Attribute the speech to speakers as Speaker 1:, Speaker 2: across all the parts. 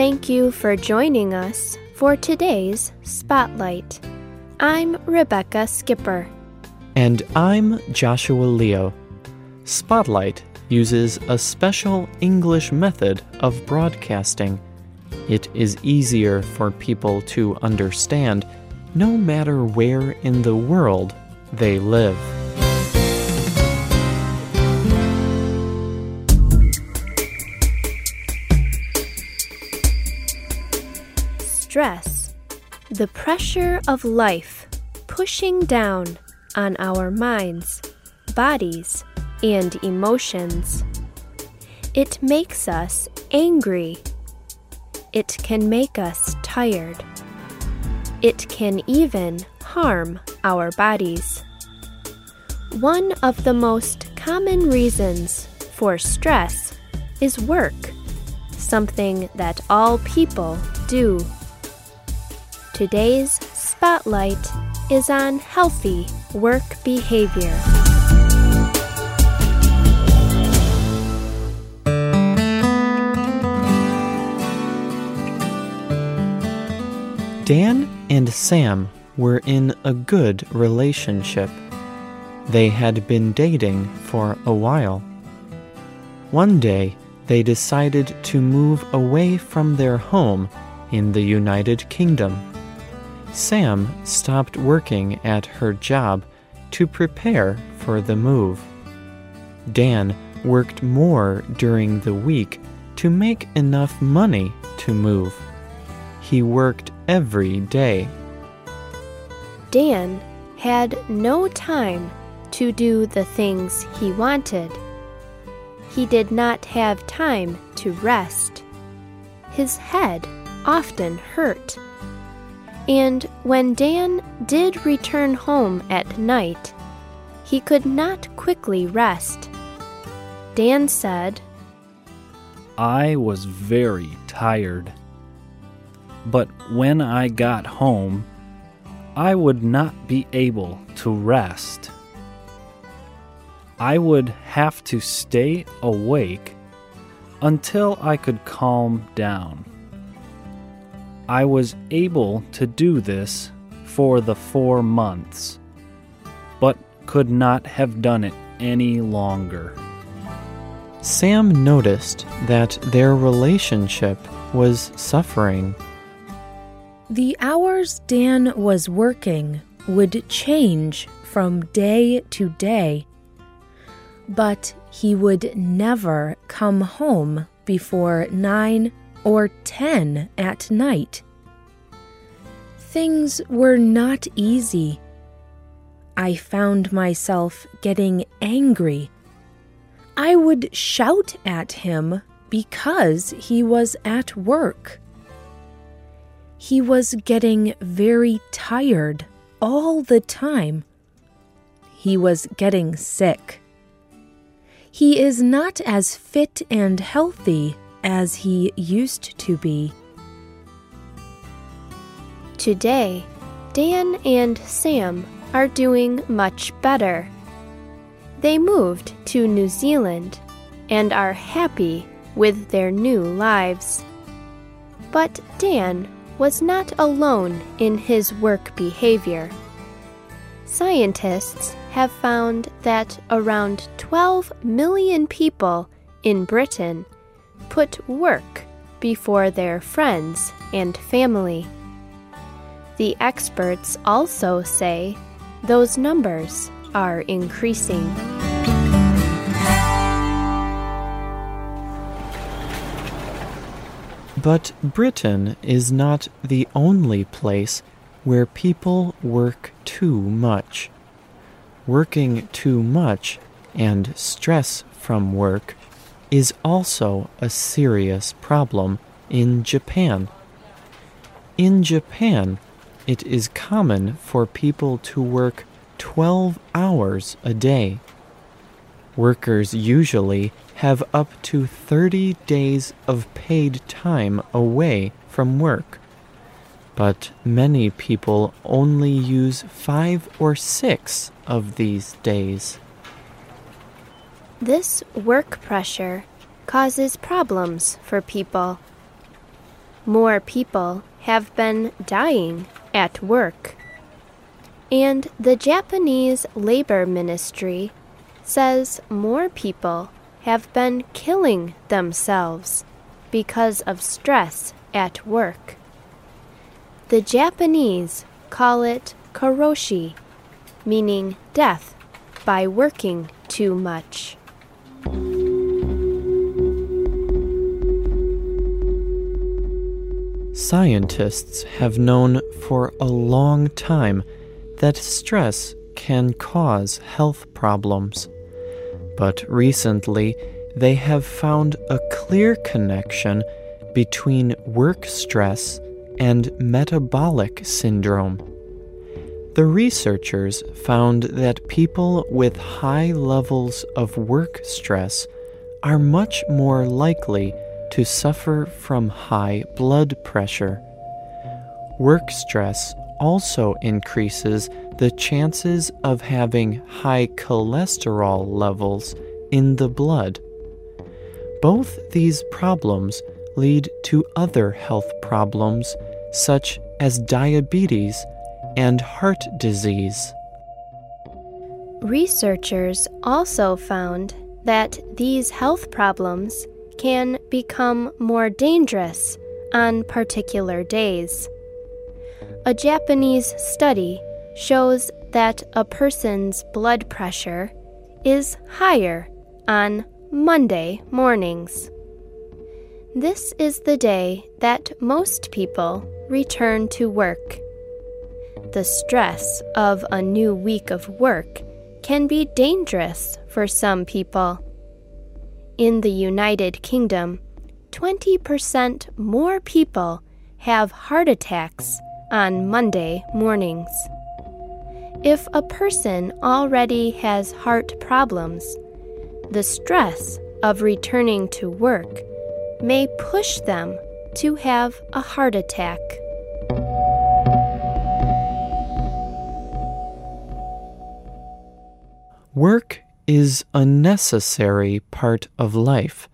Speaker 1: Thank you for joining us for today's Spotlight. I'm Rebecca Skipper.
Speaker 2: And I'm Joshua Leo. Spotlight uses a special English method of broadcasting. It is easier for people to understand no matter where in the world they live.
Speaker 1: Stress, the pressure of life pushing down on our minds, bodies, and emotions. It makes us angry. It can make us tired. It can even harm our bodies. One of the most common reasons for stress is work, something that all people do. Today's spotlight is on healthy work behavior.
Speaker 2: Dan and Sam were in a good relationship. They had been dating for a while. One day, they decided to move away from their home in the United Kingdom. Sam stopped working at her job to prepare for the move. Dan worked more during the week to make enough money to move. He worked every day.
Speaker 1: Dan had no time to do the things he wanted. He did not have time to rest. His head often hurt. And when Dan did return home at night, he could not quickly rest. Dan said,
Speaker 3: I was very tired. But when I got home, I would not be able to rest. I would have to stay awake until I could calm down. I was able to do this for the four months, but could not have done it any longer.
Speaker 2: Sam noticed that their relationship was suffering.
Speaker 4: The hours Dan was working would change from day to day, but he would never come home before nine or ten at night. Things were not easy. I found myself getting angry. I would shout at him because he was at work. He was getting very tired all the time. He was getting sick. He is not as fit and healthy as he used to be.
Speaker 1: Today, Dan and Sam are doing much better. They moved to New Zealand and are happy with their new lives. But Dan was not alone in his work behavior. Scientists have found that around 12 million people in Britain put work before their friends and family. The experts also say those numbers are increasing.
Speaker 2: But Britain is not the only place where people work too much. Working too much and stress from work is also a serious problem in Japan. In Japan, it is common for people to work 12 hours a day. Workers usually have up to 30 days of paid time away from work. But many people only use five or six of these days.
Speaker 1: This work pressure causes problems for people. more people have been dying at work. And the Japanese Labor Ministry says more people have been killing themselves because of stress at work. The Japanese call it karoshi, meaning death by working too much.
Speaker 2: Scientists have known for a long time that stress can cause health problems. But recently, they have found a clear connection between work stress and metabolic syndrome. The researchers found that people with high levels of work stress are much more likely to suffer from high blood pressure. Work stress also increases the chances of having high cholesterol levels in the blood. Both these problems lead to other health problems such as diabetes and heart disease.
Speaker 1: Researchers also found that these health problems can become more dangerous on particular days. A Japanese study shows that a person's blood pressure is higher on Monday mornings. This is the day that most people return to work. The stress of a new week of work can be dangerous for some people. In the United Kingdom, 20% more people have heart attacks on Monday mornings. If a person already has heart problems, the stress of returning to work may push them to have a heart attack.
Speaker 2: Work is a necessary part of life.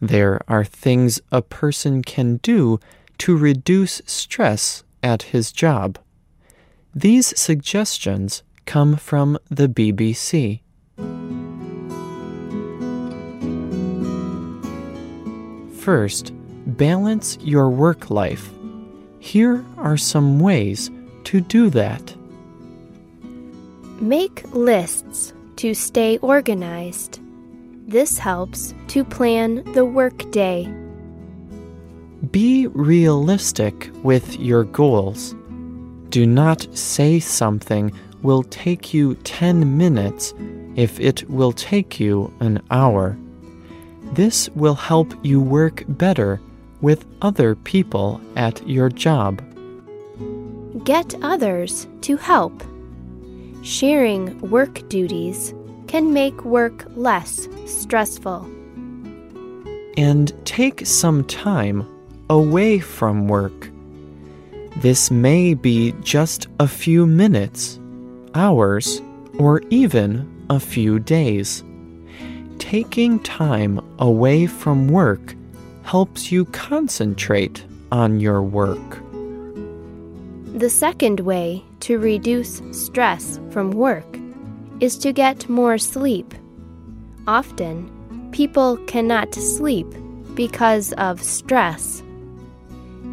Speaker 2: There are things a person can do to reduce stress at his job. These suggestions come from the BBC. First, balance your work life. Here are some ways to do that.
Speaker 1: Make lists to stay organized. This helps to plan the workday.
Speaker 2: Be realistic with your goals. Do not say something will take you 10 minutes if it will take you an hour. This will help you work better with other people at your job.
Speaker 1: Get others to help. Sharing work duties can make work less stressful.
Speaker 2: And take some time away from work. This may be just a few minutes, hours, or even a few days. Taking time away from work helps you concentrate on your work.
Speaker 1: The second way to reduce stress from work is to get more sleep. Often, people cannot sleep because of stress.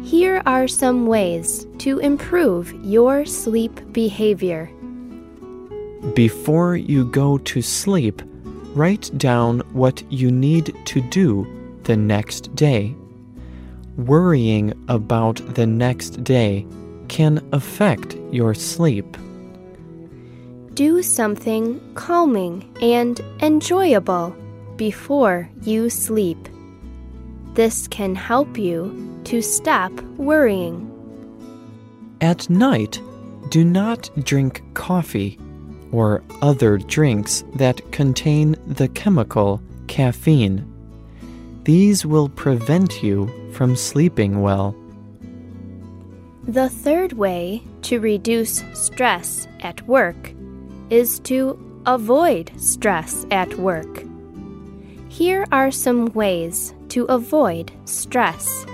Speaker 1: Here are some ways to improve your sleep behavior.
Speaker 2: Before you go to sleep, write down what you need to do the next day. Worrying about the next day can affect your sleep.
Speaker 1: Do something calming and enjoyable before you sleep. This can help you to stop worrying.
Speaker 2: At night, do not drink coffee or other drinks that contain the chemical caffeine. These will prevent you from sleeping well.
Speaker 1: The third way to reduce stress at work is to avoid stress at work. Here are some ways to avoid stress.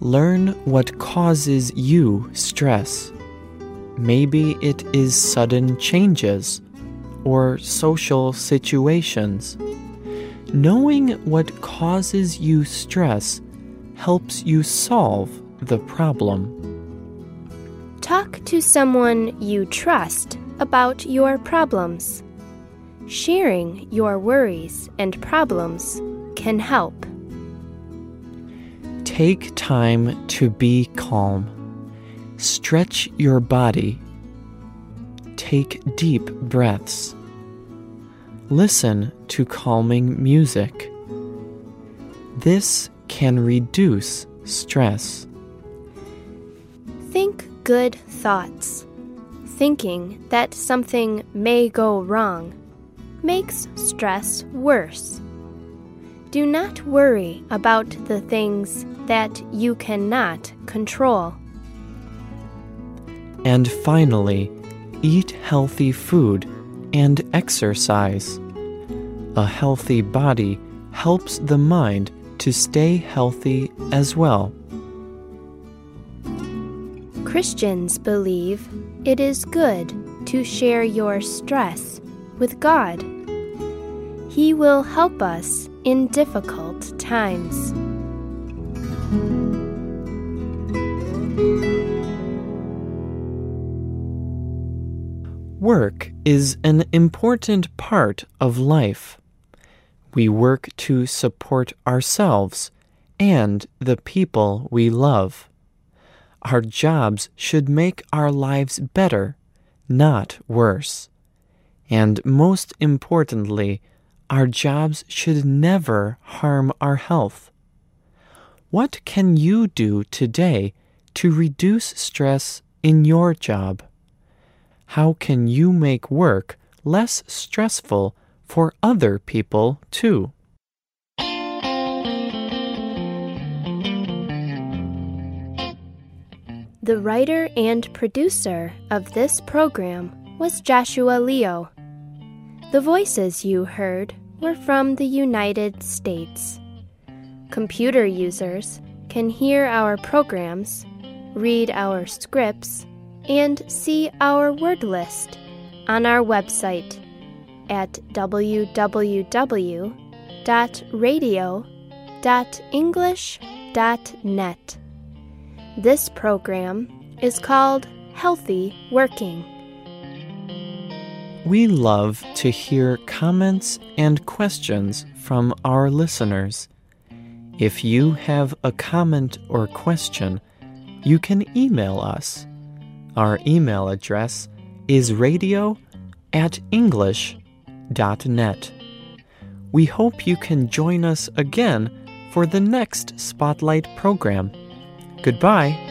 Speaker 2: Learn what causes you stress. Maybe it is sudden changes or social situations. Knowing what causes you stress helps you solve the problem.
Speaker 1: Talk to someone you trust about your problems. Sharing your worries and problems can help.
Speaker 2: Take time to be calm. Stretch your body. Take deep breaths. Listen to calming music. This can reduce stress.
Speaker 1: Good thoughts. Thinking that something may go wrong makes stress worse. Do not worry about the things that you cannot control.
Speaker 2: And finally, eat healthy food and exercise. A healthy body helps the mind to stay healthy as well.
Speaker 1: Christians believe it is good to share your stress with God. He will help us in difficult times.
Speaker 2: Work is an important part of life. We work to support ourselves and the people we love. Our jobs should make our lives better, not worse. And most importantly, our jobs should never harm our health. What can you do today to reduce stress in your job? How can you make work less stressful for other people too?
Speaker 1: The writer and producer of this program was Joshua Leo. The voices you heard were from the United States. Computer users can hear our programs, read our scripts, and see our word list on our website at www.radio.english.net. This program is called Healthy Working.
Speaker 2: We love to hear comments and questions from our listeners. If you have a comment or question, you can email us. Our email address is radio at english.net. We hope you can join us again for the next Spotlight program. Goodbye.